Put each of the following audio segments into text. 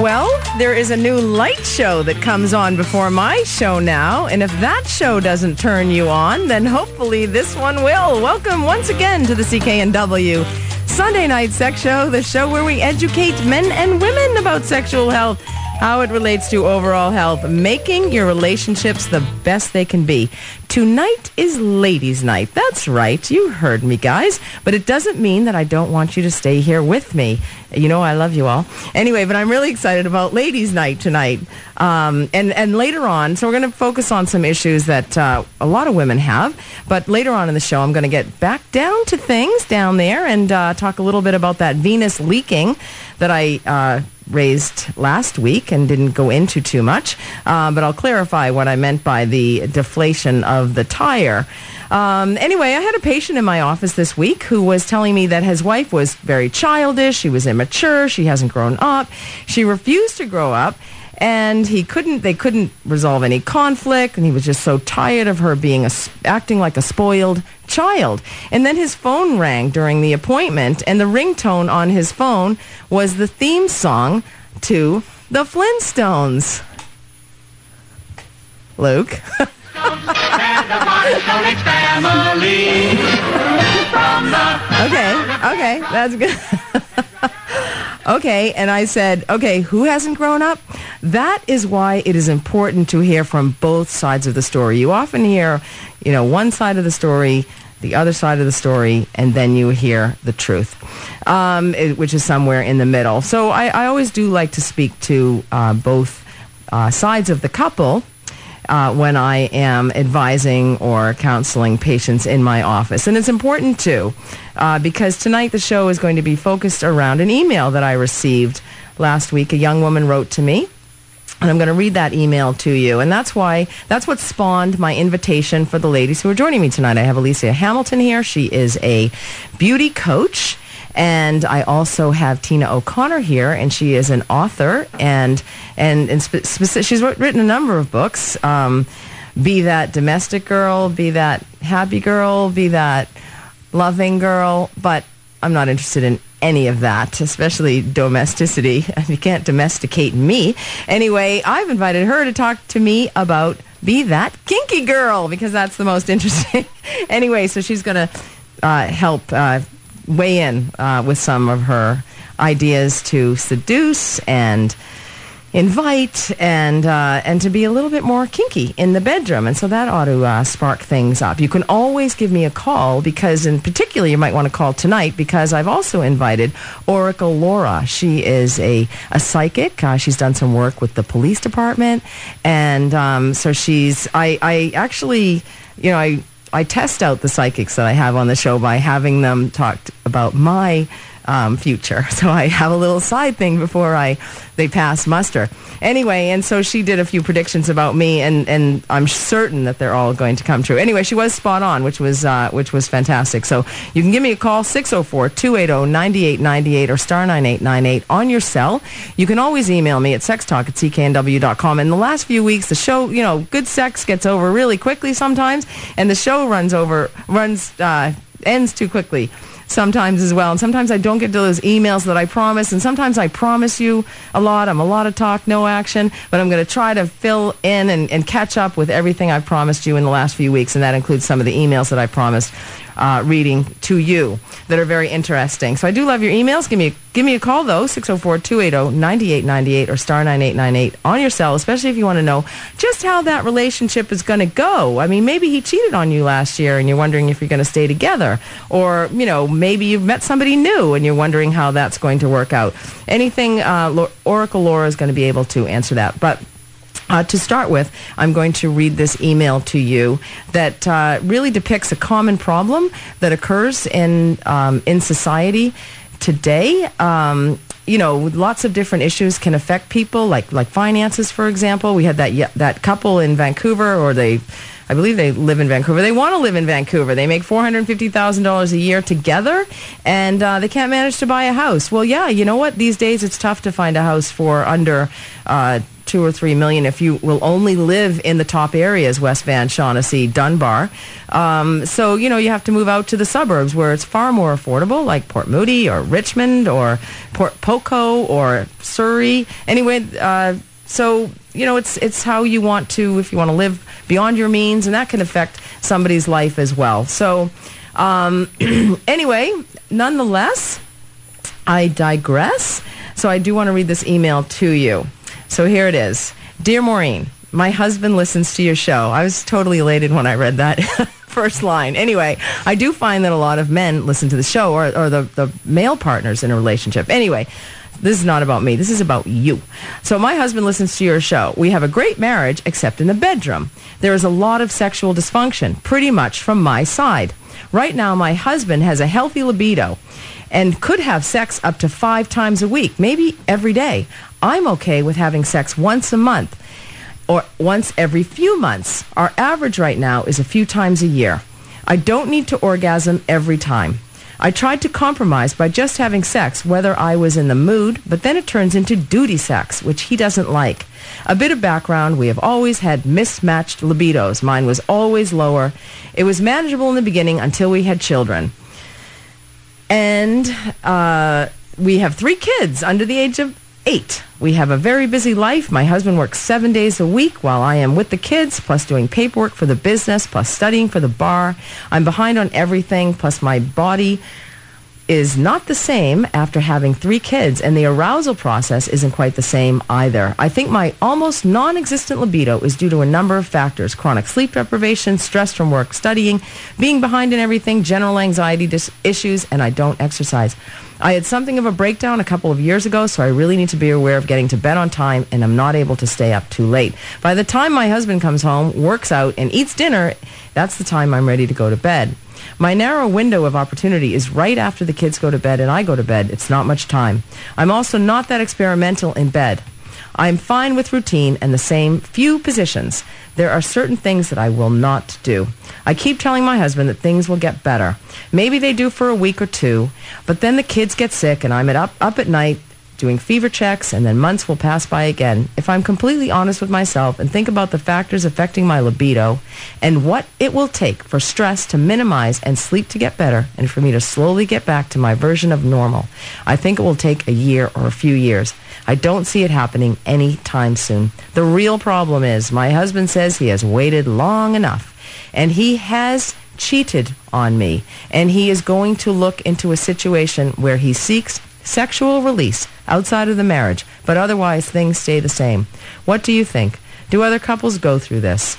Well, there is a new light show that comes on before my show now. And if that show doesn't turn you on, then hopefully this one will. Welcome once again to the CKNW Sunday Night Sex Show, the show where we educate men and women about sexual health, how it relates to overall health, making your relationships the best they can be. Tonight is ladies' night. That's right. You heard me, guys. But it doesn't mean that I don't want you to stay here with me. You know, I love you all. Anyway, but I'm really excited about ladies' night tonight. Um, and, and later on, so we're going to focus on some issues that uh, a lot of women have. But later on in the show, I'm going to get back down to things down there and uh, talk a little bit about that venous leaking that I uh, raised last week and didn't go into too much. Uh, but I'll clarify what I meant by the deflation of the tire. Um, anyway, I had a patient in my office this week who was telling me that his wife was very childish. She was immature. She hasn't grown up. She refused to grow up and he couldn't they couldn't resolve any conflict and he was just so tired of her being a, acting like a spoiled child and then his phone rang during the appointment and the ringtone on his phone was the theme song to the flintstones luke okay okay that's good okay and i said okay who hasn't grown up that is why it is important to hear from both sides of the story. You often hear, you know, one side of the story, the other side of the story, and then you hear the truth, um, it, which is somewhere in the middle. So I, I always do like to speak to uh, both uh, sides of the couple. Uh, when I am advising or counseling patients in my office. And it's important too, uh, because tonight the show is going to be focused around an email that I received last week. A young woman wrote to me and I'm going to read that email to you. And that's why, that's what spawned my invitation for the ladies who are joining me tonight. I have Alicia Hamilton here. She is a beauty coach. And I also have Tina O'Connor here, and she is an author, and and, and spe- speci- she's written a number of books. Um, be that domestic girl, be that happy girl, be that loving girl, but I'm not interested in any of that, especially domesticity. You can't domesticate me. Anyway, I've invited her to talk to me about Be That Kinky Girl because that's the most interesting. anyway, so she's going to uh, help uh, weigh in uh, with some of her ideas to seduce and invite and uh, and to be a little bit more kinky in the bedroom. And so that ought to uh, spark things up. You can always give me a call because in particular you might want to call tonight because i've also invited oracle laura. She is a, a psychic. Uh, she's done some work with the police department. And um, so she's i i actually you know i I test out the psychics that I have on the show by having them talk about my um, future. So I have a little side thing before I they pass muster. Anyway, and so she did a few predictions about me, and, and I'm certain that they're all going to come true. Anyway, she was spot on, which was uh, which was fantastic. So you can give me a call 604-280-9898 or star 9898 on your cell. You can always email me at sextalk at cknw.com. In the last few weeks, the show, you know, good sex gets over really quickly sometimes, and the show runs over runs uh, ends too quickly sometimes as well. And sometimes I don't get to those emails that I promise. And sometimes I promise you a lot. I'm a lot of talk, no action. But I'm going to try to fill in and, and catch up with everything I've promised you in the last few weeks. And that includes some of the emails that I promised uh, reading to you that are very interesting. So I do love your emails. Give me a, give me a call though 604-280-9898 or star 9898 on your cell, especially if you want to know just how that relationship is going to go. I mean, maybe he cheated on you last year and you're wondering if you're going to stay together or, you know, maybe you've met somebody new and you're wondering how that's going to work out. Anything uh, Oracle Laura is going to be able to answer that. But uh, to start with, I'm going to read this email to you that uh, really depicts a common problem that occurs in um, in society today. Um, you know, lots of different issues can affect people, like like finances, for example. We had that that couple in Vancouver, or they I believe they live in Vancouver. They want to live in Vancouver. They make $450,000 a year together, and uh, they can't manage to buy a house. Well, yeah, you know what? These days it's tough to find a house for under uh, two or three million if you will only live in the top areas, West Van, Shaughnessy, Dunbar. Um, so, you know, you have to move out to the suburbs where it's far more affordable, like Port Moody or Richmond or Port Poco or Surrey. Anyway, uh, so, you know, it's, it's how you want to, if you want to live beyond your means, and that can affect somebody's life as well. So, um, anyway, nonetheless, I digress. So I do want to read this email to you. So here it is. Dear Maureen, my husband listens to your show. I was totally elated when I read that first line. Anyway, I do find that a lot of men listen to the show or, or the, the male partners in a relationship. Anyway, this is not about me. This is about you. So my husband listens to your show. We have a great marriage, except in the bedroom. There is a lot of sexual dysfunction, pretty much from my side. Right now, my husband has a healthy libido and could have sex up to five times a week, maybe every day. I'm okay with having sex once a month or once every few months. Our average right now is a few times a year. I don't need to orgasm every time. I tried to compromise by just having sex whether I was in the mood, but then it turns into duty sex, which he doesn't like. A bit of background, we have always had mismatched libidos. Mine was always lower. It was manageable in the beginning until we had children. And uh, we have three kids under the age of eight. We have a very busy life. My husband works seven days a week while I am with the kids, plus doing paperwork for the business, plus studying for the bar. I'm behind on everything, plus my body is not the same after having three kids, and the arousal process isn't quite the same either. I think my almost non existent libido is due to a number of factors chronic sleep deprivation, stress from work, studying, being behind in everything, general anxiety dis- issues, and I don't exercise. I had something of a breakdown a couple of years ago, so I really need to be aware of getting to bed on time, and I'm not able to stay up too late. By the time my husband comes home, works out, and eats dinner, that's the time I'm ready to go to bed. My narrow window of opportunity is right after the kids go to bed and I go to bed. It's not much time. I'm also not that experimental in bed. I'm fine with routine and the same few positions. There are certain things that I will not do. I keep telling my husband that things will get better. Maybe they do for a week or two, but then the kids get sick and I'm at up, up at night doing fever checks, and then months will pass by again. If I'm completely honest with myself and think about the factors affecting my libido and what it will take for stress to minimize and sleep to get better and for me to slowly get back to my version of normal, I think it will take a year or a few years. I don't see it happening anytime soon. The real problem is my husband says he has waited long enough and he has cheated on me and he is going to look into a situation where he seeks sexual release outside of the marriage, but otherwise things stay the same. What do you think? Do other couples go through this?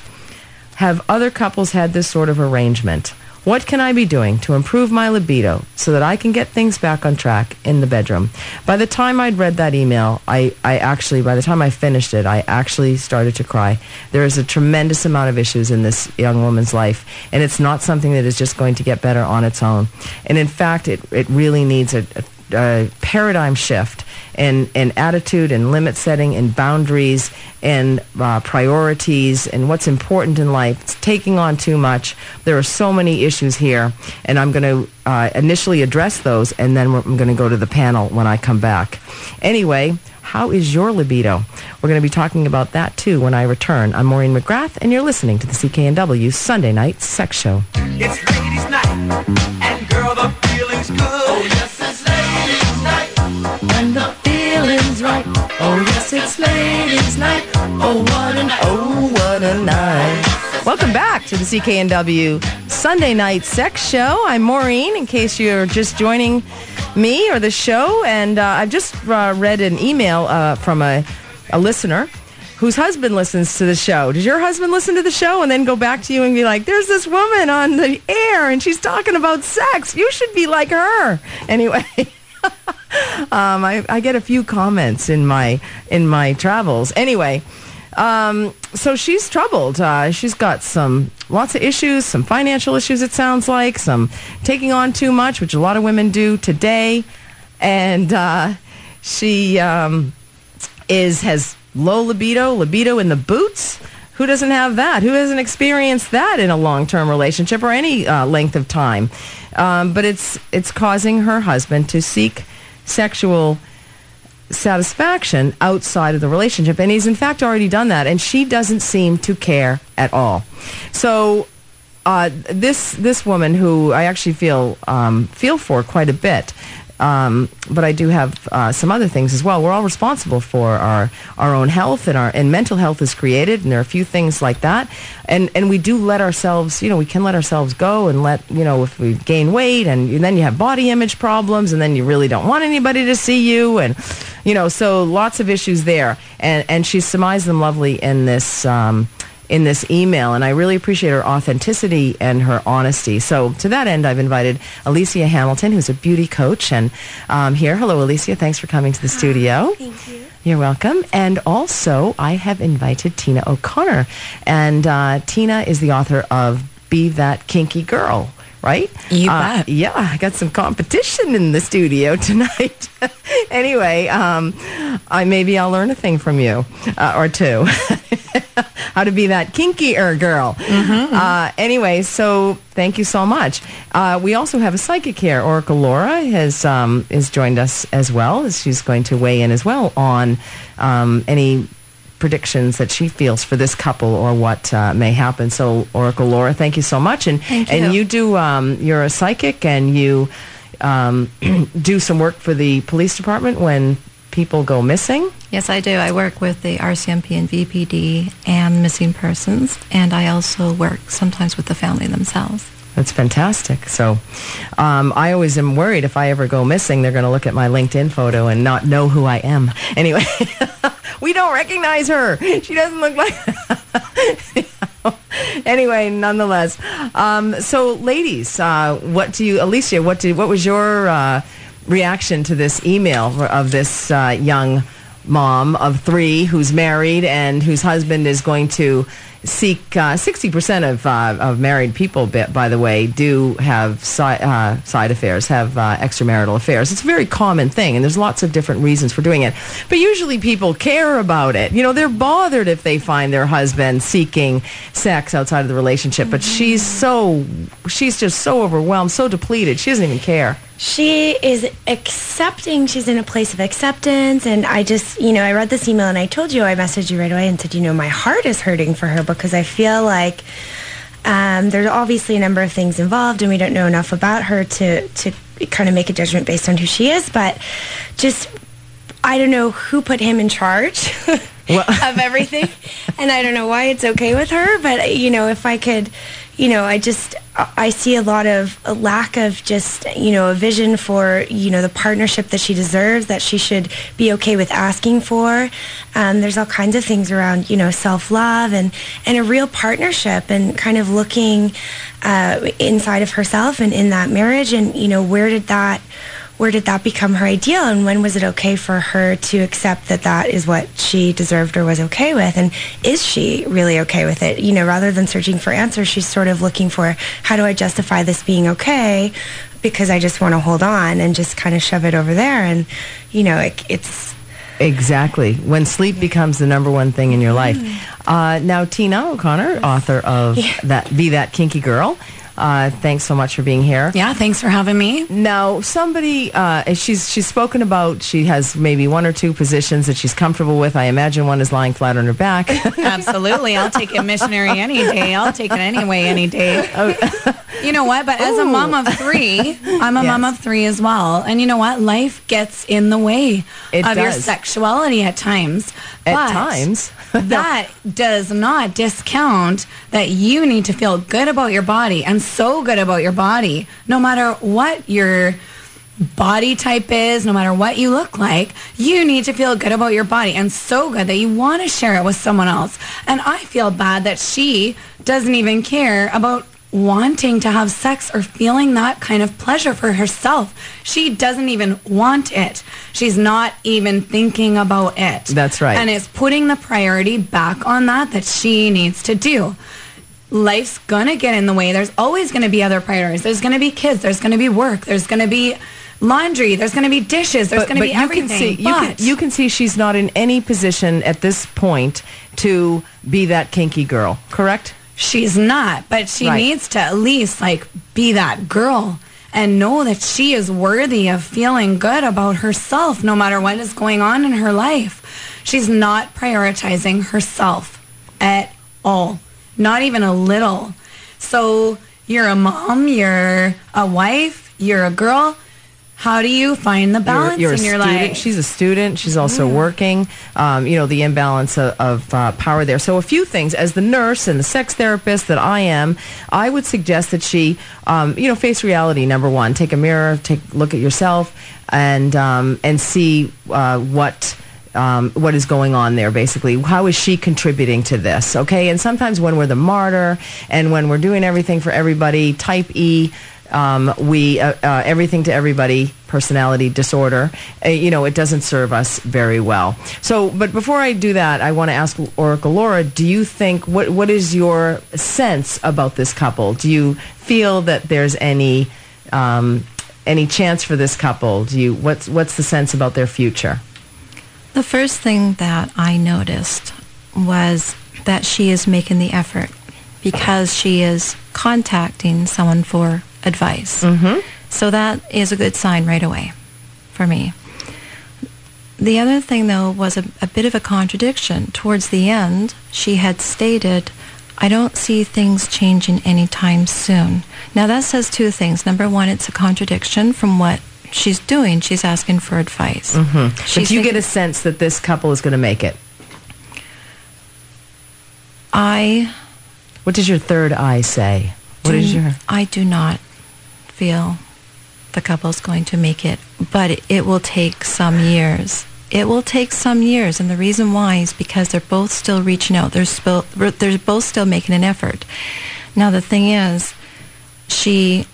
Have other couples had this sort of arrangement? What can I be doing to improve my libido so that I can get things back on track in the bedroom? By the time I'd read that email, I, I actually, by the time I finished it, I actually started to cry. There is a tremendous amount of issues in this young woman's life, and it's not something that is just going to get better on its own. And in fact, it, it really needs a, a uh, paradigm shift in, in attitude and limit setting and boundaries and uh, priorities and what's important in life. It's taking on too much. There are so many issues here, and I'm going to uh, initially address those, and then I'm going to go to the panel when I come back. Anyway, how is your libido? We're going to be talking about that too when I return. I'm Maureen McGrath, and you're listening to the CKNW Sunday Night Sex Show. It's ladies' night, and girl, the feeling's good. Oh, yes, right. Oh, yes, it's ladies' night. Oh, what an, oh, what a night. Welcome back to the CKNW Sunday Night Sex Show. I'm Maureen, in case you're just joining me or the show. And uh, I've just uh, read an email uh, from a, a listener whose husband listens to the show. Does your husband listen to the show and then go back to you and be like, there's this woman on the air and she's talking about sex. You should be like her. Anyway. um, I, I get a few comments in my in my travels. Anyway, um, so she's troubled. Uh, she's got some lots of issues, some financial issues. It sounds like some taking on too much, which a lot of women do today, and uh, she um, is has low libido, libido in the boots. Who doesn't have that? Who hasn't experienced that in a long-term relationship or any uh, length of time? Um, but it's it's causing her husband to seek sexual satisfaction outside of the relationship, and he's in fact already done that, and she doesn't seem to care at all. So. Uh, this this woman who I actually feel um, feel for quite a bit um, but I do have uh, some other things as well. We're all responsible for our, our own health, and our and mental health is created, and there are a few things like that. And and we do let ourselves, you know, we can let ourselves go and let you know if we gain weight, and, and then you have body image problems, and then you really don't want anybody to see you, and you know, so lots of issues there. And and she surmised them lovely in this. Um, in this email, and I really appreciate her authenticity and her honesty. So, to that end, I've invited Alicia Hamilton, who's a beauty coach, and um, here. Hello, Alicia. Thanks for coming to the studio. Thank you. You're welcome. And also, I have invited Tina O'Connor, and uh, Tina is the author of "Be That Kinky Girl." Right? You Uh, bet. yeah, I got some competition in the studio tonight. anyway, um, I maybe I'll learn a thing from you uh, or two. How to be that kinkier girl. Uh, anyway, so thank you so much. Uh, we also have a psychic here. Oracle Laura has um, has joined us as well. She's going to weigh in as well on um, any predictions that she feels for this couple or what uh, may happen. So, Oracle Laura, thank you so much. And Thank and you. you do um, you're a psychic and you um, do some work for the police department when people go missing. Yes, I do. I work with the RCMP and VPD and missing persons, and I also work sometimes with the family themselves. That's fantastic. So, um, I always am worried if I ever go missing, they're going to look at my LinkedIn photo and not know who I am. Anyway, we don't recognize her. She doesn't look like. anyway, nonetheless. Um, so, ladies, uh, what do you, Alicia? What did? What was your uh, reaction to this email of this uh, young mom of three who's married and whose husband is going to seek uh, 60% of, uh, of married people, by the way, do have si- uh, side affairs, have uh, extramarital affairs. It's a very common thing, and there's lots of different reasons for doing it. But usually people care about it. You know, they're bothered if they find their husband seeking sex outside of the relationship. But she's so, she's just so overwhelmed, so depleted, she doesn't even care. She is accepting. She's in a place of acceptance. And i just you know i read this email and i told you i messaged you right away and said you know my heart is hurting for her because i feel like um, there's obviously a number of things involved and we don't know enough about her to to kind of make a judgment based on who she is. But just i don't know who put him in charge of everything. And i don't know why it's okay with her. But you know if i could you know i just i see a lot of a lack of just you know a vision for you know the partnership that she deserves that she should be okay with asking for. Um, there's all kinds of things around you know self-love and and a real partnership and kind of looking uh, inside of herself and in that marriage and you know where did that where did that become her ideal and when was it okay for her to accept that that is what she deserved or was okay with? And is she really okay with it? You know rather than searching for answers she's sort of looking for how do i justify this being okay? Because i just want to hold on and just kind of shove it over there and you know it, it's Exactly. When sleep becomes the number one thing in your life. Uh, now, Tina O'Connor, author of that "Be That Kinky Girl," uh, thanks so much for being here. Yeah, thanks for having me. Now, somebody uh, she's she's spoken about. She has maybe one or two positions that she's comfortable with. I imagine one is lying flat on her back. Absolutely. I'll take a missionary any day. I'll take it anyway any day. You know what? But as a mom of three, I'm a mom of three as well. And you know what? Life gets in the way It of your sexuality at times. At But times. that does not discount that you need to feel good about your body and so good about your body, no matter what your body type is, no matter what you look like, you need to feel good about your body and so good that you want to share it with someone else. And I feel bad that she doesn't even care about wanting to have sex or feeling that kind of pleasure for herself. She doesn't even want it. She's not even thinking about it. That's right. And it's putting the priority back on that that she needs to do life's gonna get in the way. There's always gonna be other priorities. There's gonna be kids. There's gonna be work. There's gonna be laundry. There's going to be dishes. There's going to be you everything. Can see, you, but can, you can see she's not in any position at this point to be that kinky girl, correct? she's not. But she Right. needs to at least like be that girl and know that she is worthy of feeling good about herself, no matter what is going on in her life. She's not prioritizing herself at all, not even a little. So you're a mom, you're a wife, you're a girl. How do you find the balance you're, you're in your student. life? She's a student. She's also working. Um, you know the imbalance of, of uh, power there. So a few things. As the nurse and the sex therapist that I am, I would suggest that she, um, you know, face reality. Number one, take a mirror, take a look at yourself, and um, and see uh, what. Um, what is going on there basically. How is she contributing to this okay? And sometimes when we're the martyr and when we're doing everything for everybody type e um, we uh, uh, everything to everybody personality disorder uh, you know it doesn't serve us very well. So but before i do that i want to ask oracle laura do you think what what is your sense about this couple? Do you feel that there's any um, any chance for this couple? Do you what's what's the sense about their future The first thing that I noticed was that she is making the effort because she is contacting someone for advice. Mm-hmm. So that is a good sign right away for me. The other thing, though, was a, a bit of a contradiction. Towards the end, she had stated, I don't see things changing anytime soon. Now, that says two things. Number one, it's a contradiction from what she's doing. She's asking for advice. Mm-hmm. but do you get a sense that this couple is going to make it I what does your third eye say what do, is your I do not feel the couple's going to make it, but it, it will take some years. It will take some years, and the reason why is because they're both still reaching out. They're, sp- they're both still making an effort. Now, the thing is, she,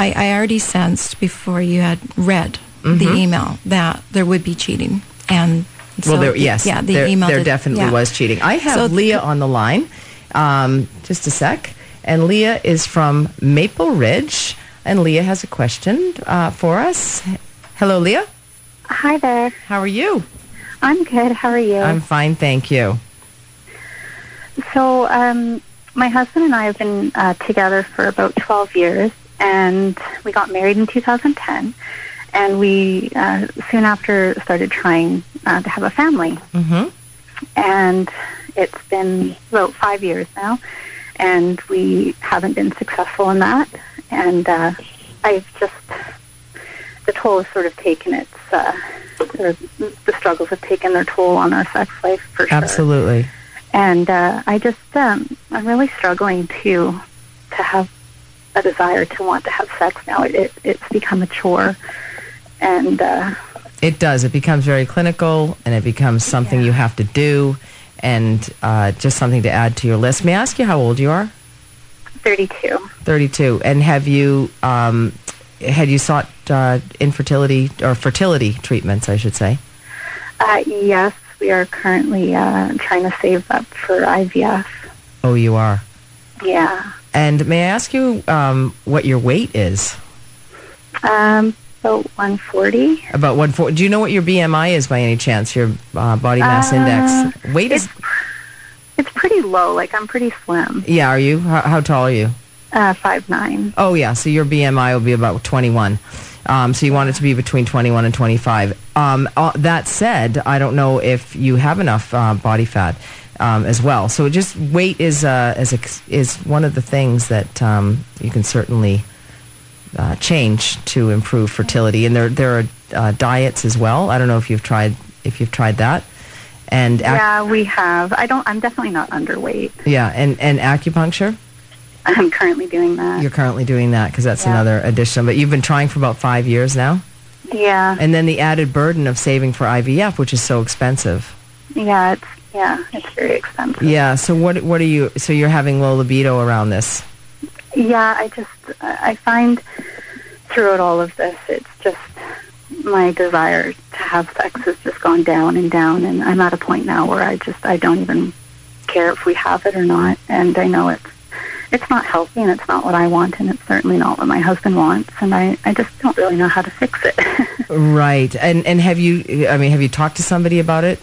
I, I already sensed before you had read the email that there would be cheating, and Well, there, yes, yeah, the there, email there did- definitely yeah. was cheating. I have So- Leah on the line. Um, just a sec. And Leah is from Maple Ridge. And Leah has a question uh, for us. Hello, Leah. Hi there. How are you? I'm good. How are you? I'm fine, thank you. so, um, my husband and I have been uh, together for about 12 years, and we got married in 2010. And we uh, soon after started trying uh, to have a family. Mm-hmm. And it's been about five years now, and we haven't been successful in that. And uh, I've just, the toll has sort of taken its, uh, sort of, the struggles have taken their toll on our sex life for sure. Absolutely. And uh, I just, um, I'm really struggling to, to have a desire to want to have sex now. It, it, it's become a chore. And uh, It does. It becomes very clinical, and it becomes something you have to do, and uh, just something to add to your list. May I ask you how old you are? 32. 32. And have you um, had you sought uh, infertility or fertility treatments, I should say? Uh, yes, we are currently uh, trying to save up for IVF. Oh, you are. Yeah. And may I ask you um, what your weight is? Um, about 140. About what? For, do you know what your BMI is by any chance? Your uh, body mass Uh, index. Weight is. It's pretty low. Like I'm pretty slim. Yeah. Are you? How, how tall are you? Uh, five nine. Oh, yeah. So your BMI will be about 21. Um, so you want it to be between 21 and 25. Um, uh, that said, I don't know if you have enough uh, body fat um, as well. So just weight is uh, is ex- is one of the things that um, you can certainly uh, change to improve fertility. And there there are uh, diets as well. I don't know if you've tried if you've tried that. And ac- Yeah, we have. I don't. I'm definitely not underweight. yeah, and and acupuncture. I'm currently doing that. You're currently doing that because that's Yeah. another addition. But you've been trying for about five years now. yeah. And then the added burden of saving for IVF, which is so expensive. Yeah. It's yeah. It's very expensive. Yeah. So what what are you? So you're having low libido around this? Yeah, I just I find throughout all of this, it's just my desire to have sex has just gone down and down, and I'm at a point now where I just I don't even care if we have it or not, and I know it's it's not healthy and it's not what I want and it's certainly not what my husband wants and I, I just don't really know how to fix it. Right. And and have you? I mean, have you talked to somebody about it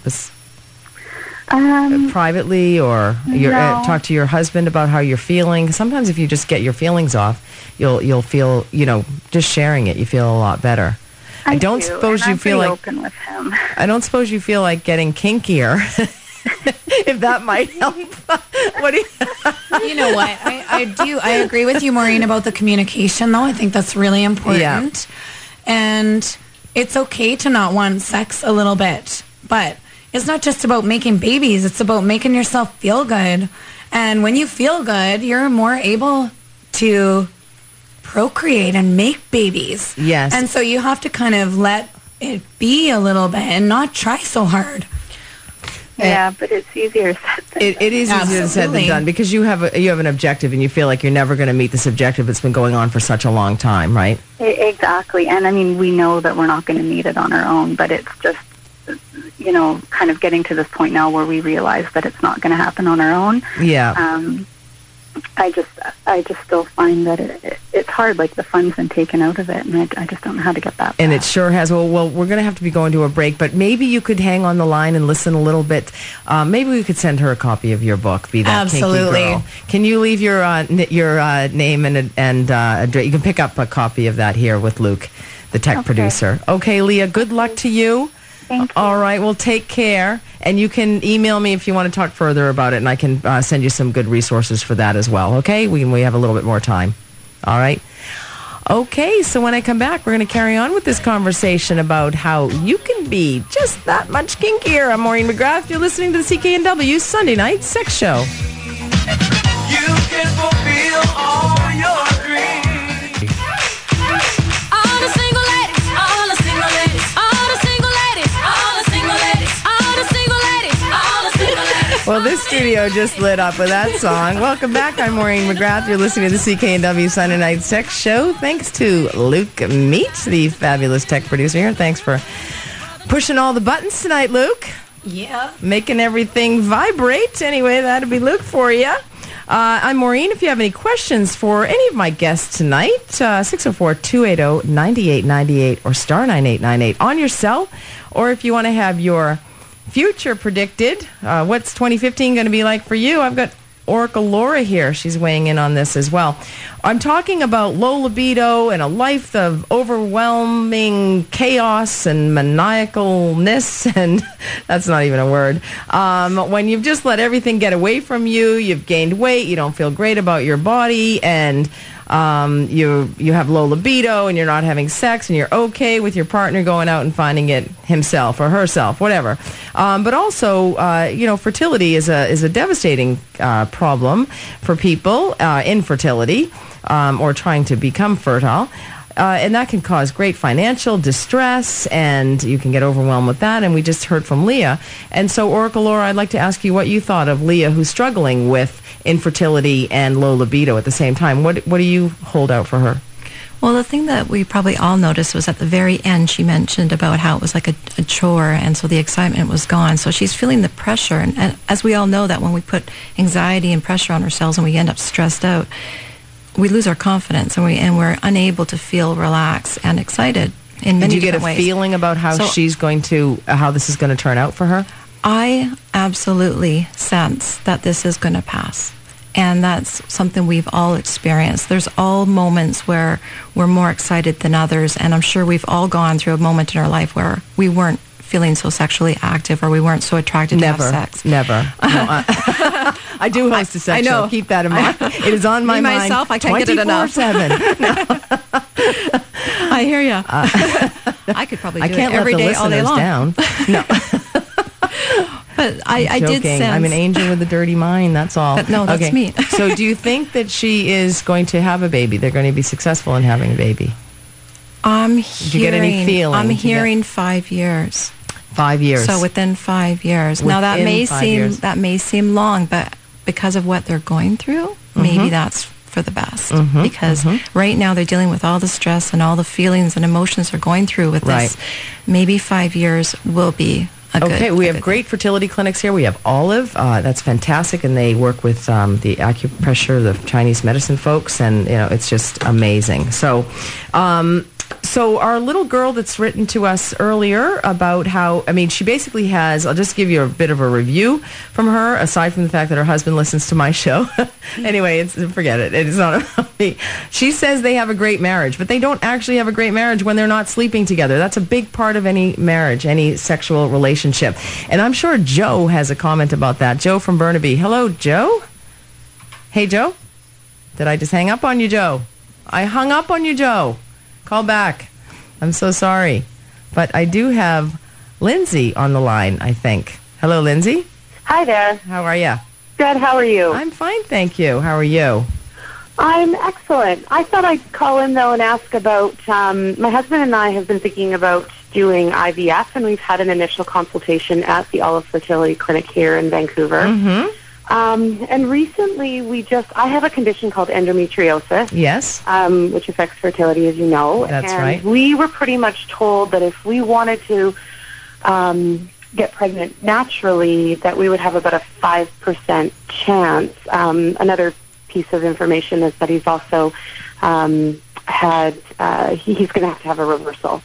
um, privately, or your, uh, talk to your husband about how you're feeling? Sometimes, if you just get your feelings off, you'll you'll feel you know just sharing it. You feel a lot better. I, don't do, suppose and you I'm feel like open with him. I don't suppose you feel like getting kinkier. if that might help. what do you? You know what? I, I do. I agree with you, Maureen, about the communication, though. I think that's really important. And it's okay to not want sex a little bit. But it's not just about making babies, it's about making yourself feel good. And when you feel good, you're more able to procreate and make babies. Yes. And so you have to kind of let it be a little bit and not try so hard. yeah, but it's easier said than It, it is easier said than done because you have a, you have an objective and you feel like you're never going to meet this objective It's been going on for such a long time, right? Exactly. And I mean, we know that we're not going to meet it on our own, but it's just, you know, kind of getting to this point now where we realize that it's not going to happen on our own. Yeah. Um, I just, I just still find that it, it, it's hard. Like the fun's been taken out of it, and I, I just don't know how to get that. And back. it sure has. Well, well, we're going to have to be going to a break, but maybe you could hang on the line and listen a little bit. Um, maybe we could send her a copy of your book. Be that Absolutely. kinky girl. Can you leave your uh, your uh, name and and uh, address? You can pick up a copy of that here with Luke, the tech Okay. producer. Okay, Leah. Good luck to you. Thank you. All right. Well, take care, and you can email me if you want to talk further about it, and I can uh, send you some good resources for that as well. Okay. We we have a little bit more time. All right. Okay, so when I come back, we're going to carry on with this conversation about how you can be just that much kinkier. I'm Maureen McGrath. You're listening to the CKNW Sunday Night Sex Show. Well, this studio just lit up with that song. Welcome back. I'm Maureen McGrath. You're listening to the CKNW Sunday Night Sex Show. Thanks to Luke Meat, the fabulous tech producer here. Thanks for pushing all the buttons tonight, Luke. Yeah. making everything vibrate. Anyway, that'll be Luke for you. Uh, I'm Maureen. If you have any questions for any of my guests tonight, uh, 604-280-9898 or star 9898 on your cell. Or if you want to have your future predicted, uh, what's 2015 going to be like for you? I've got Oracle Laura here. She's weighing in on this as well. I'm talking about low libido and a life of overwhelming chaos and maniacalness, and that's not even a word. Um, when you've just let everything get away from you, you've gained weight, you don't feel great about your body, and um, you you have low libido, and you're not having sex, and you're okay with your partner going out and finding it himself or herself, whatever. Um, but also, uh, you know, fertility is a is a devastating uh, problem for people. Uh, infertility um, or trying to become fertile. Uh, and that can cause great financial distress, and you can get overwhelmed with that. And we just heard from Leah. And so, Oracle Laura, I'd like to ask you what you thought of Leah, who's struggling with infertility and low libido at the same time. What What do you hold out for her? Well, the thing that we probably all noticed was at the very end, she mentioned about how it was like a, a chore, and so the excitement was gone. So she's feeling the pressure, and, and as we all know, that when we put anxiety and pressure on ourselves and we end up stressed out, we lose our confidence, and we and we're unable to feel relaxed and excited in many Did you get a ways. feeling about how So- she's going to, how this is going to turn out for her? I absolutely sense that this is going to pass. And that's something we've all experienced. There's all moments where we're more excited than others. And I'm sure we've all gone through a moment in our life where we weren't feeling so sexually active or we weren't so attracted Never, to have sex. never. No, I, I do host a sex I know. show. Keep that in mind. It is on my Me, mind. myself, I can't get it enough. 24/7. I hear you. Uh, I could probably do I can't it every let the day, all day long. down. No, But I, I did sense. I'm an angel with a dirty mind. That's all. But no, that's me. so, do you think that she is going to have a baby? They're going to be successful in having a baby. I'm you get any hearing- feeling? I'm hearing five years. Five years. So within five years. now that may seem years. that may seem long, but because of what they're going through, Mm-hmm. maybe that's for the best. because right now they're dealing with all the stress and all the feelings and emotions they're going through with this. Maybe five years will be a good- Okay, we have great fertility clinics here. We have Olive. Uh, that's fantastic, and they work with um, the acupressure, the Chinese medicine folks, and you know it's just amazing. So, um, so our little girl that's written to us earlier about how I mean she basically has. I'll just give you a bit of a review from her. Aside from the fact that her husband listens to my show, anyway, it's forget it. It's not about me. She says they have a great marriage, but they don't actually have a great marriage when they're not sleeping together. That's a big part of any marriage, any sexual relationship. And I'm sure Joe has a comment about that. Joe from Burnaby. Hello, Joe. Hey, Joe. Did I just hang up on you, Joe? I hung up on you, Joe. Call back. I'm so sorry. But I do have Lindsay on the line, I think. Hello, Lindsay. Hi there. How are you? Good. How are you? I'm fine, thank you. How are you? I'm excellent. I thought I'd call in though and ask about. Um, my husband and I have been thinking about doing IVF, and we've had an initial consultation at the Olive Fertility Clinic here in Vancouver. Mm-hmm. Um, and recently, we just. I have a condition called endometriosis. Yes. um, which affects fertility, as you know. That's and right. We were pretty much told that if we wanted to um, get pregnant naturally, that we would have about a five percent chance. Um, another piece of information is that he's also um, had uh, he, he's going to have to have a reversal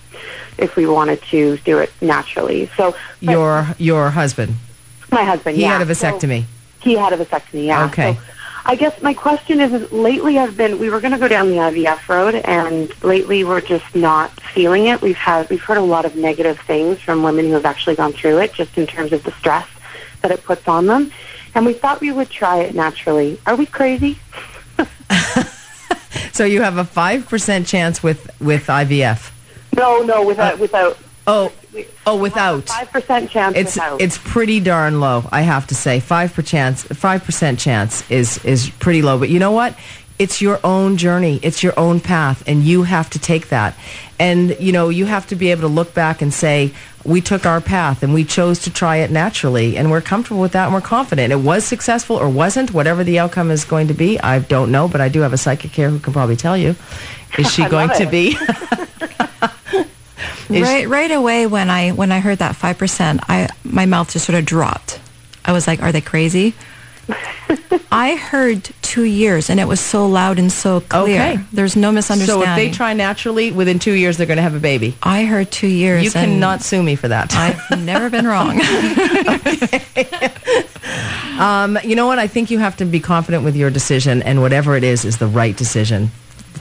if we wanted to do it naturally. So Your your husband. my husband, He yeah, had a so- vasectomy. He had a vasectomy, yeah. Okay. So I guess my question is, is lately I've been, we were going to go down the IVF road, and lately we're just not feeling it. We've had, we've heard a lot of negative things from women who have actually gone through it, just in terms of the stress that it puts on them. And we thought we would try it naturally. Are we crazy? So you have a five percent chance with with IVF. No, no, without, without, Oh, oh, without. five percent chance It's without. it's pretty darn low, I have to say. Five percent five percent chance is is pretty low. But you know what? It's your own journey. It's your own path, and you have to take that. And you know you have to be able to look back and say, we took our path and we chose to try it naturally, and we're comfortable with that, and we're confident it was successful or wasn't. Whatever the outcome is going to be, I don't know, but I do have a psychic here who can probably tell you. Is she going to be? Right right away when I when I heard that five percent, I my mouth just sort of dropped. I was like, "Are they crazy?" I heard two years, and it was so loud and so clear. Okay. There's no misunderstanding. so if they try naturally, within two years they're going to have a baby. I heard two years. You cannot sue me for that. I've never been wrong. Um, you know what? I think you have to be confident with your decision, and whatever it is, is the right decision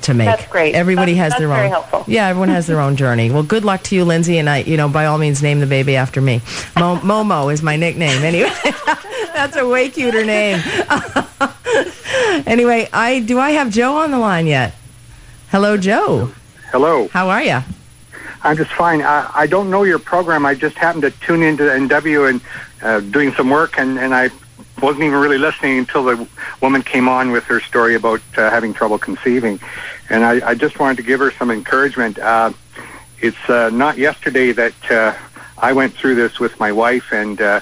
to make. That's great. Everybody That's- has their that's very own. helpful. Yeah, everyone has their own journey. Well, good luck to you, Lindsay, and I, you know, by all means, name the baby after me. Mo- Momo is my nickname. Anyway, that's a way cuter name. anyway, I do. I have Joe on the line yet. Hello, Joe. Hello. How are you? I'm just fine. I, I don't know your program. I just happened to tune into NW and uh, doing some work, and, and I wasn't even really listening until the woman came on with her story about uh, having trouble conceiving. And I, I just wanted to give her some encouragement. Uh, it's uh, not yesterday that uh, I went through this with my wife, and uh,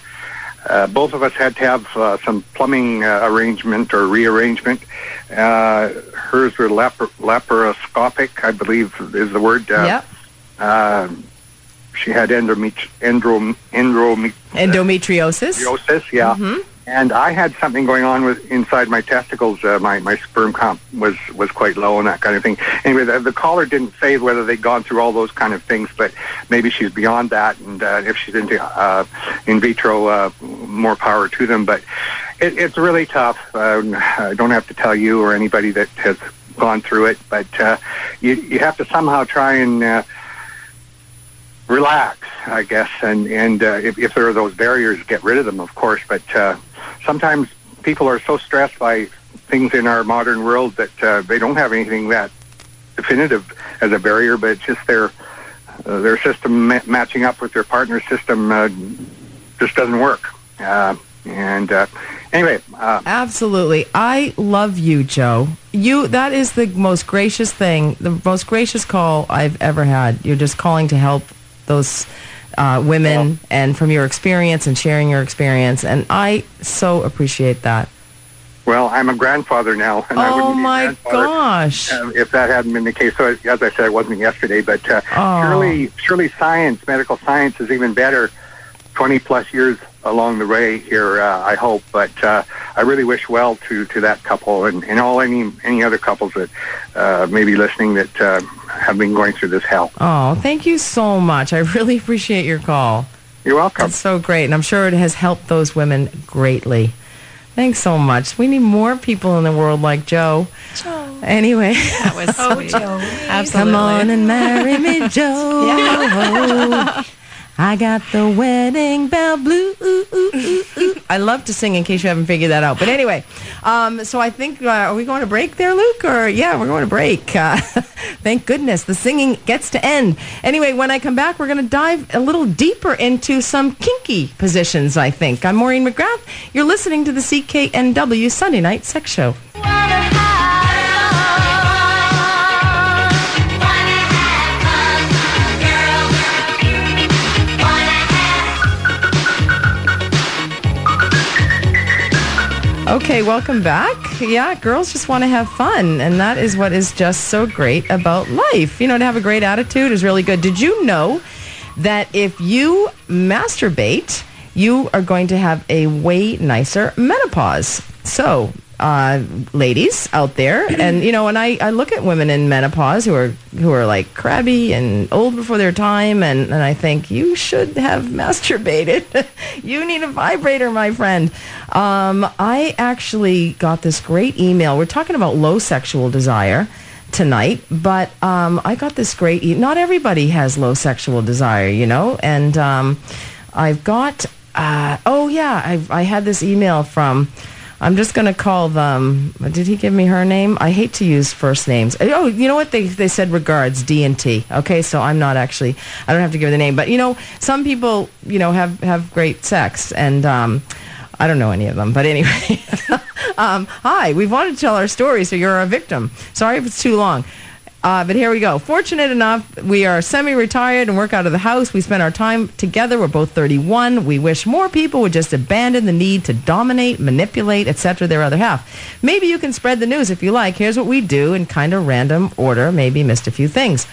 uh, both of us had to have uh, some plumbing uh, arrangement or rearrangement. Uh, hers were lapar- laparoscopic, I believe is the word. Uh, yep. uh, she had endomet- endrom- endrometriosis, Endometriosis. yeah. And I had something going on with inside my testicles. Uh, my my sperm count was was quite low and that kind of thing. Anyway, the, the caller didn't say whether they'd gone through all those kind of things, but maybe she's beyond that. And uh, if she's into uh, in vitro, uh, more power to them. But it, it's really tough. Uh, I don't have to tell you or anybody that has gone through it, but uh, you you have to somehow try and. Uh, relax, I guess, and and uh, if, if there are those barriers, get rid of them, of course. But uh, sometimes people are so stressed by things in our modern world that uh, they don't have anything that definitive as a barrier, but it's just their uh, their system ma- matching up with their partner's system uh, just doesn't work. Uh, and uh, anyway, uh, Absolutely. I love you, Joe. You that is the most gracious thing, the most gracious call I've ever had. You're just calling to help those uh, women and from your experience and sharing your experience and I so appreciate that. well, I'm a grandfather now, and I Oh wouldn't be my gosh. uh, if that hadn't been the case. So, as I said, it wasn't yesterday, but uh, Oh. surely, surely, science, medical science, is even better 20 plus years along the way here, uh, I hope. But uh, I really wish well to, to that couple and, and all any any other couples that uh, may be listening that uh, have been going through this hell. Oh, thank you so much. I really appreciate your call. You're welcome. That's so great, and I'm sure it has helped those women greatly. Thanks so much. We need more people in the world like Joe. Joe. Anyway, That was oh, sweet. Absolutely. come on and marry me, Joe. I got the wedding bell blue. Ooh, ooh, ooh. I love to sing in case you haven't figured that out. But anyway, um, so I think, uh, are we going to break there, Luke? Or, yeah, we're going to break. Uh, thank goodness the singing gets to end. Anyway, when I come back, we're going to dive a little deeper into some kinky positions, I think. I'm Maureen McGrath. You're listening to the CKNW Sunday Night Sex Show. Okay, welcome back. Yeah, girls just want to have fun, and that is what is just so great about life. You know, to have a great attitude is really good. Did you know that if you masturbate, you are going to have a way nicer menopause? So, uh, ladies out there, and you know, when I, I look at women in menopause who are who are like crabby and old before their time, and, and I think you should have masturbated. you need a vibrator, my friend. Um, I actually got this great email. We're talking about low sexual desire tonight, but um, I got this great. E- Not everybody has low sexual desire, you know, and um, I've got. Uh, oh yeah, I I had this email from. I'm just going to call them. Did he give me her name? I hate to use first names. Oh, you know what? They they said regards D and T. Okay, so I'm not actually. I don't have to give her the name, but you know, some people you know have have great sex, and um, I don't know any of them. But anyway, um, hi. We've wanted to tell our story, so you're a victim. Sorry if it's too long. Uh, but here we go. Fortunate enough, we are semi-retired and work out of the house. We spend our time together. We're both 31. We wish more people would just abandon the need to dominate, manipulate, etc. their other half. Maybe you can spread the news if you like. Here's what we do in kind of random order. Maybe missed a few things.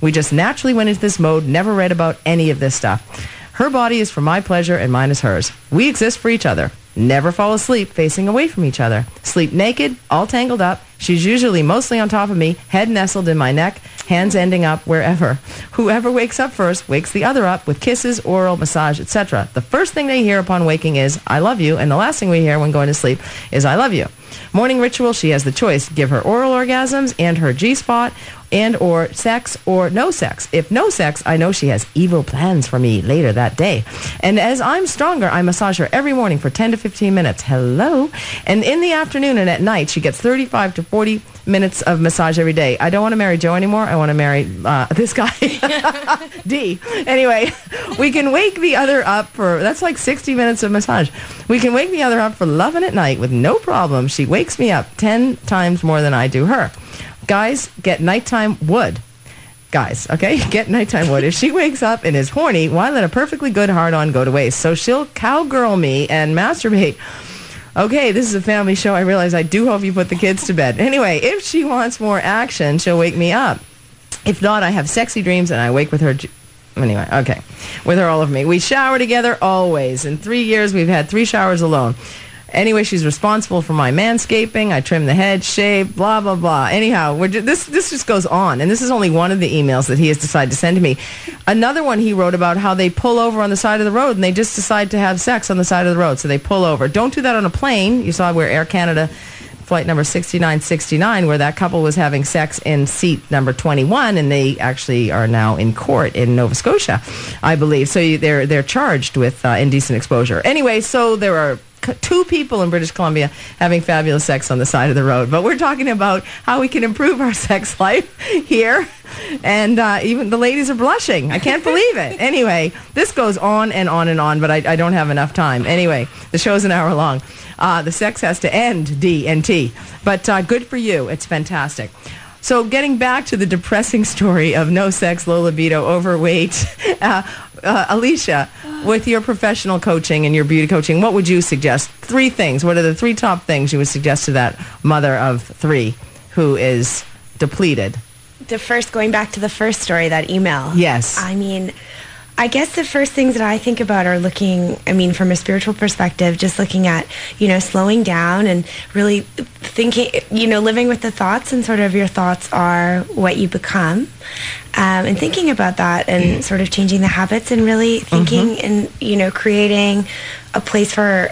We just naturally went into this mode, never read about any of this stuff. Her body is for my pleasure and mine is hers. We exist for each other. Never fall asleep facing away from each other. Sleep naked, all tangled up. She's usually mostly on top of me, head nestled in my neck, hands ending up wherever. Whoever wakes up first wakes the other up with kisses, oral, massage, etc. The first thing they hear upon waking is, I love you, and the last thing we hear when going to sleep is, I love you. Morning ritual, she has the choice. Give her oral orgasms and her G-spot and or sex or no sex. If no sex, I know she has evil plans for me later that day. And as I'm stronger, I massage her every morning for 10 to 15 minutes. Hello. And in the afternoon and at night, she gets 35 to 40 minutes of massage every day. I don't want to marry Joe anymore. I want to marry uh, this guy, D. Anyway, we can wake the other up for, that's like 60 minutes of massage. We can wake the other up for loving at night with no problem. She wakes me up 10 times more than I do her. Guys, get nighttime wood. Guys, okay? Get nighttime wood. If she wakes up and is horny, why let a perfectly good hard on go to waste? So she'll cowgirl me and masturbate. Okay, this is a family show. I realize I do hope you put the kids to bed. Anyway, if she wants more action, she'll wake me up. If not, I have sexy dreams and I wake with her. Anyway, okay. With her all over me. We shower together always. In three years, we've had three showers alone. Anyway, she's responsible for my manscaping. I trim the head, shave, blah blah blah. Anyhow, ju- this this just goes on, and this is only one of the emails that he has decided to send to me. Another one he wrote about how they pull over on the side of the road and they just decide to have sex on the side of the road, so they pull over. Don't do that on a plane. You saw where Air Canada flight number 6969 where that couple was having sex in seat number 21 and they actually are now in court in Nova Scotia I believe so you, they're they're charged with uh, indecent exposure anyway so there are two people in British Columbia having fabulous sex on the side of the road but we're talking about how we can improve our sex life here and uh, even the ladies are blushing I can't believe it anyway this goes on and on and on but I, I don't have enough time anyway the show's an hour long uh, the sex has to end, D and T. But uh, good for you. It's fantastic. So getting back to the depressing story of no sex, low libido, overweight, uh, uh, Alicia, with your professional coaching and your beauty coaching, what would you suggest? Three things. What are the three top things you would suggest to that mother of three who is depleted? The first, going back to the first story, that email. Yes. I mean, I guess the first things that I think about are looking, I mean, from a spiritual perspective, just looking at, you know, slowing down and really thinking, you know, living with the thoughts and sort of your thoughts are what you become. Um, and thinking about that and sort of changing the habits and really thinking and, you know, creating a place for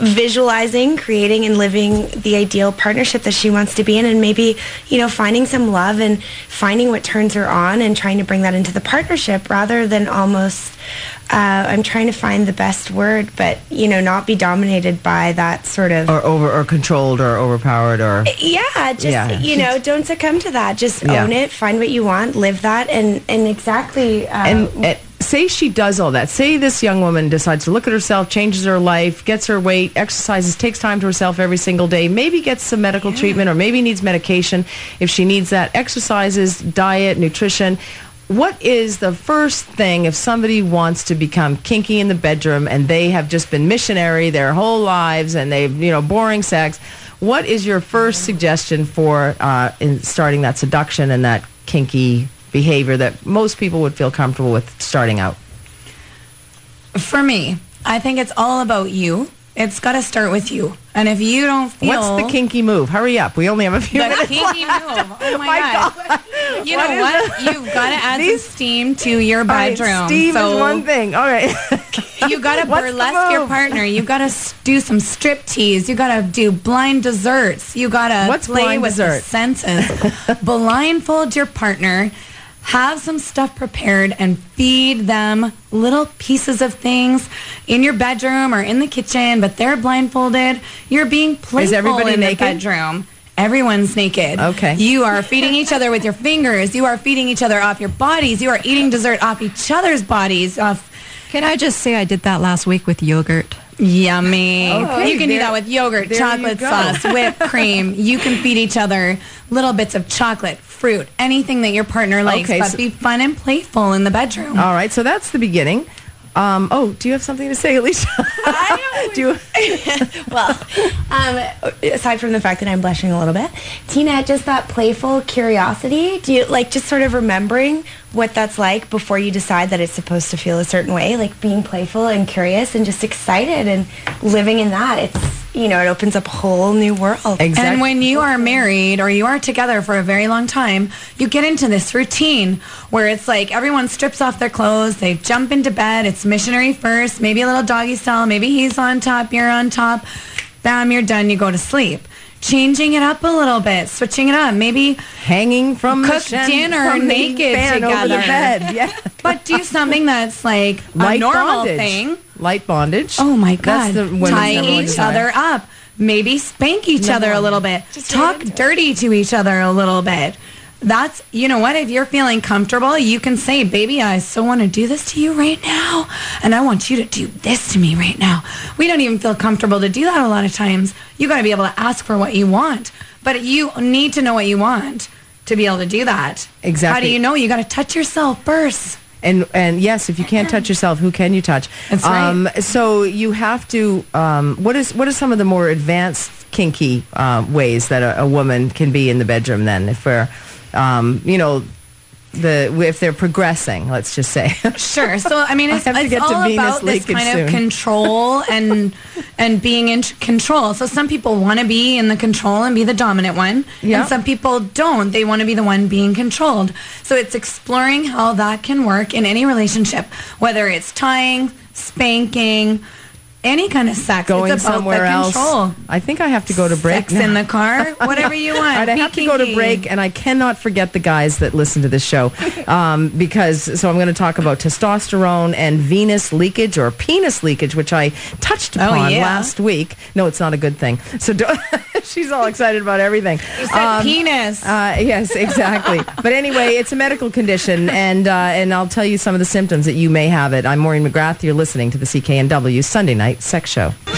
visualizing, creating, and living the ideal partnership that she wants to be in, and maybe you know finding some love and finding what turns her on, and trying to bring that into the partnership rather than almost. Uh, I'm trying to find the best word, but you know, not be dominated by that sort of. or over or controlled or overpowered or yeah, just Yeah. you know, don't succumb to that. Just Yeah. own it, find what you want, live that, and and exactly. Uh, and uh, say she does all that. Say this young woman decides to look at herself, changes her life, gets her weight, exercises, takes time to herself every single day, maybe gets some medical treatment or maybe needs medication if she needs that, exercises, diet, nutrition. What is the first thing if somebody wants to become kinky in the bedroom and they have just been missionary their whole lives and they've, you know, boring sex? What is your first suggestion for uh, in starting that seduction and that kinky behavior that most people would feel comfortable with starting out? For me, I think it's all about you. It's got to start with you. And if you don't feel What's the kinky move? Hurry up. We only have a few the minutes. kinky move. Oh my, god. You What know what? You've got to add These- some steam to your All right, bedroom. Steam so is one thing. All right. you got to burlesque your partner. You got to do some strip tease. You got to do blind desserts. You got to play with senses. Blindfold your partner. Have some stuff prepared and feed them little pieces of things in your bedroom or in the kitchen, but they're blindfolded. You're being playful everybody in naked? the bedroom. Everyone's naked. Okay. You are feeding each other with your fingers. You are feeding each other off your bodies. You are eating dessert off each other's bodies. Off Can I just say I did that last week with yogurt? Yummy. Okay, you can do that with yogurt, chocolate sauce, whipped cream. You can feed each other little bits of chocolate, fruit, anything that your partner likes, Okay, but so- be fun and playful in the bedroom. All right. So that's the beginning. Um, oh, do you have something to say, Alicia? do you, well, um, aside from the fact that I'm blushing a little bit, Tina, just that playful curiosity. Do you like just sort of remembering what that's like before you decide that it's supposed to feel a certain way? Like being playful and curious and just excited and living in that. It's you know it opens up a whole new world. Exactly. And when you are married or you are together for a very long time, you get into this routine where it's like everyone strips off their clothes, they jump into bed, it's missionary first, maybe a little doggy style, maybe he's on top, you're on top. Bam, you're done, you go to sleep. Changing it up a little bit, switching it up. Maybe hanging from the Cook shen- dinner from the naked over the together. bed. Yeah. but do something that's like Light a normal bondage. thing. Light bondage. Oh my god! That's the women's Tie each other up. Maybe spank each Number other a little bit. Just Talk right it. dirty to each other a little bit. That's you know what? If you're feeling comfortable, you can say, "Baby, I so want to do this to you right now, and I want you to do this to me right now." We don't even feel comfortable to do that a lot of times. You got to be able to ask for what you want, but you need to know what you want to be able to do that. Exactly how do you know? You got to touch yourself first. And and yes, if you can't touch yourself, who can you touch? That's right. Um, so you have to. Um, what is what are some of the more advanced kinky uh, ways that a, a woman can be in the bedroom? Then, if we're, um, you know, the if they're progressing, let's just say. Sure. So I mean, it's, I it's all Venus about this kind of control and and being in control. So some people want to be in the control and be the dominant one, Yeah. and some people don't. They want to be the one being controlled. So it's exploring how that can work in any relationship, whether it's tying, spanking, any kind of sex. Going it's about somewhere the else. control. I think I have to go to break. Sex now. in the car, whatever you want. Right, I have to go to break, and I cannot forget the guys that listen to this show um, because. So I'm going to talk about testosterone and venous leakage or penis leakage, which I touched Oh, upon yeah. last week. No, it's not a good thing. So she's all excited about everything. You said penis. Uh, yes, exactly. but anyway, it's a medical condition, and uh, and I'll tell you some of the symptoms that you may have it. I'm Maureen McGrath. You're listening to the CKNW Sunday Night Sex Show.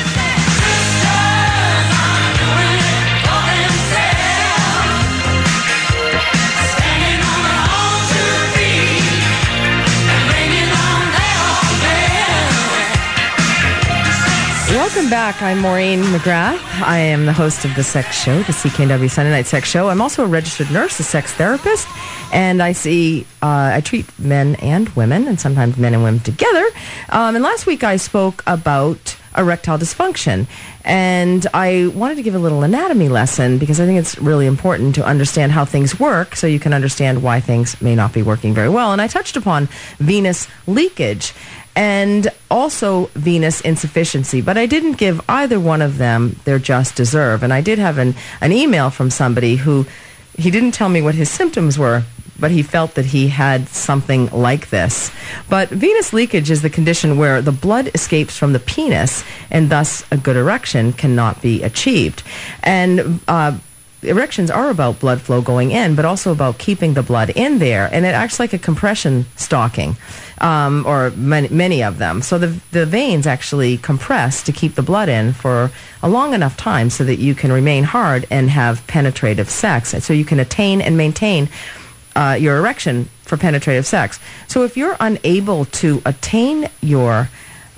Back. I'm Maureen McGrath. I am the host of the Sex Show, the CKNW Sunday Night Sex Show. I'm also a registered nurse, a sex therapist, and I see uh, I treat men and women, and sometimes men and women together. Um, and last week I spoke about erectile dysfunction, and I wanted to give a little anatomy lesson because I think it's really important to understand how things work, so you can understand why things may not be working very well. And I touched upon venous leakage and also venous insufficiency. But I didn't give either one of them their just deserve. And I did have an, an email from somebody who he didn't tell me what his symptoms were. But he felt that he had something like this. But venous leakage is the condition where the blood escapes from the penis and thus a good erection cannot be achieved. And uh, erections are about blood flow going in, but also about keeping the blood in there. And it acts like a compression stocking, um, or many, many of them. So the, the veins actually compress to keep the blood in for a long enough time so that you can remain hard and have penetrative sex. And so you can attain and maintain uh, your erection for penetrative sex. So if you're unable to attain your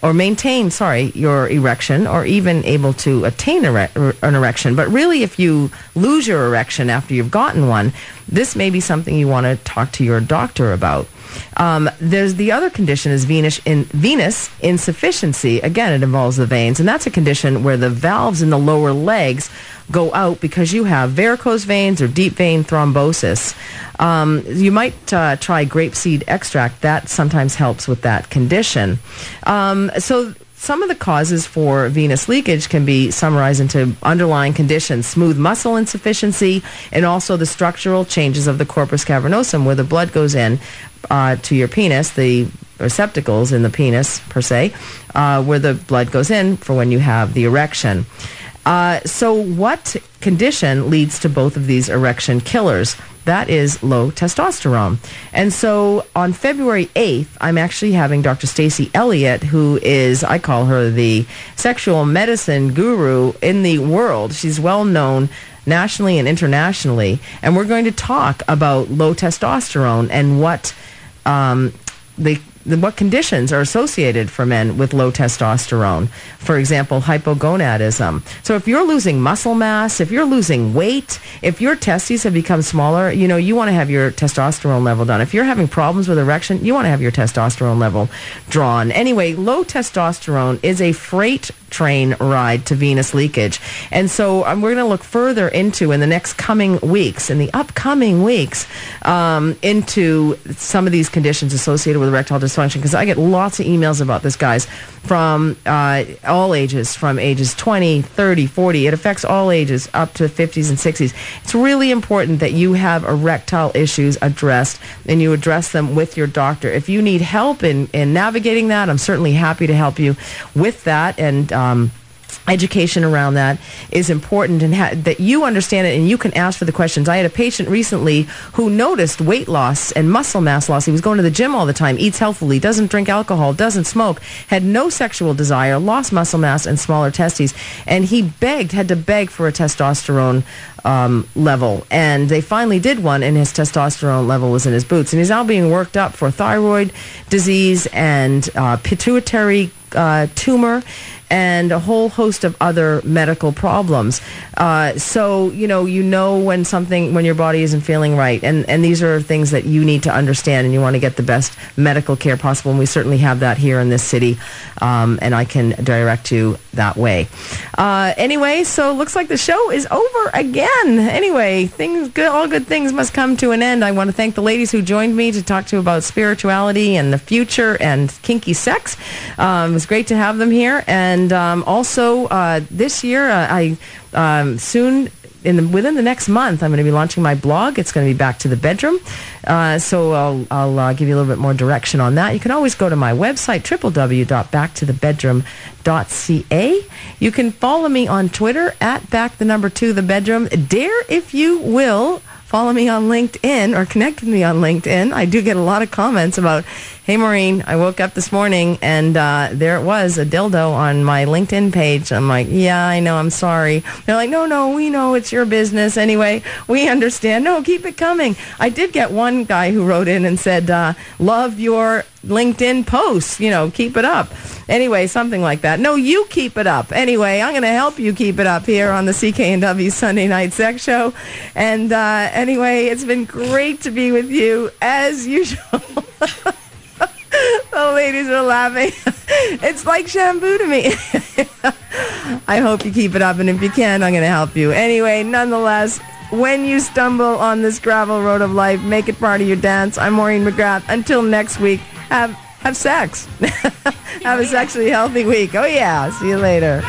or maintain, sorry, your erection, or even able to attain an erection. But really, if you lose your erection after you've gotten one, this may be something you want to talk to your doctor about. Um, there's the other condition is venous in venous insufficiency. Again, it involves the veins, and that's a condition where the valves in the lower legs go out because you have varicose veins or deep vein thrombosis. Um, you might uh, try grapeseed extract. That sometimes helps with that condition. Um, so some of the causes for venous leakage can be summarized into underlying conditions, smooth muscle insufficiency, and also the structural changes of the corpus cavernosum, where the blood goes in uh, to your penis, the receptacles in the penis, per se, uh, where the blood goes in for when you have the erection. Uh, so, what condition leads to both of these erection killers? That is low testosterone. And so on February 8th, I'm actually having Dr. Stacy Elliott, who is, I call her the sexual medicine guru in the world. She's well known nationally and internationally. And we're going to talk about low testosterone and what um, the the- what conditions are associated for men with low testosterone. For example, hypogonadism. So if you're losing muscle mass, if you're losing weight, if your testes have become smaller, you know, you want to have your testosterone level done. If you're having problems with erection, you want to have your testosterone level drawn. Anyway, low testosterone is a freight train ride to venous leakage. And so um, we're going to look further into in the next coming weeks, in the upcoming weeks, um, into some of these conditions associated with erectile dysfunction because I get lots of emails about this, guys, from uh, all ages, from ages 20, 30, 40. It affects all ages up to 50s and 60s. It's really important that you have erectile issues addressed and you address them with your doctor. If you need help in, in navigating that, I'm certainly happy to help you with that. And um, education around that is important and ha- that you understand it and you can ask for the questions. I had a patient recently who noticed weight loss and muscle mass loss. He was going to the gym all the time, eats healthily, doesn't drink alcohol, doesn't smoke, had no sexual desire, lost muscle mass and smaller testes. And he begged, had to beg for a testosterone um, level. And they finally did one, and his testosterone level was in his boots. And he's now being worked up for thyroid disease and uh, pituitary uh, tumor and a whole host of other medical problems. Uh, so you know, you know when something, when your body isn't feeling right, and and these are things that you need to understand, and you want to get the best medical care possible. And we certainly have that here in this city, um, and I can direct you that way. Uh, anyway, so looks like the show is over again. Anyway, things good, all good things must come to an end. I want to thank the ladies who joined me to talk to about spirituality and the future and kinky sex. Um, it was great to have them here, and um, also uh, this year uh, I um, soon. In the, within the next month, I'm going to be launching my blog. It's going to be back to the bedroom. Uh, so I'll, I'll uh, give you a little bit more direction on that. You can always go to my website, www.backtothe.bedroom.ca. You can follow me on Twitter at back the number two the bedroom. Dare, if you will, follow me on LinkedIn or connect with me on LinkedIn. I do get a lot of comments about, Hey, Maureen, I woke up this morning and uh, there it was, a dildo on my LinkedIn page. I'm like, yeah, I know, I'm sorry. They're like, no, no, we know it's your business. Anyway, we understand. No, keep it coming. I did get one guy who wrote in and said, uh, love your LinkedIn posts, you know, keep it up. Anyway, something like that. No, you keep it up. Anyway, I'm going to help you keep it up here on the CKNW Sunday Night Sex Show. And uh, anyway, it's been great to be with you as usual the ladies are laughing. It's like shampoo to me. I hope you keep it up, and if you can, I'm going to help you. Anyway, nonetheless, when you stumble on this gravel road of life, make it part of your dance. I'm Maureen McGrath. Until next week, have have sex. have a sexually healthy week. Oh yeah. See you later.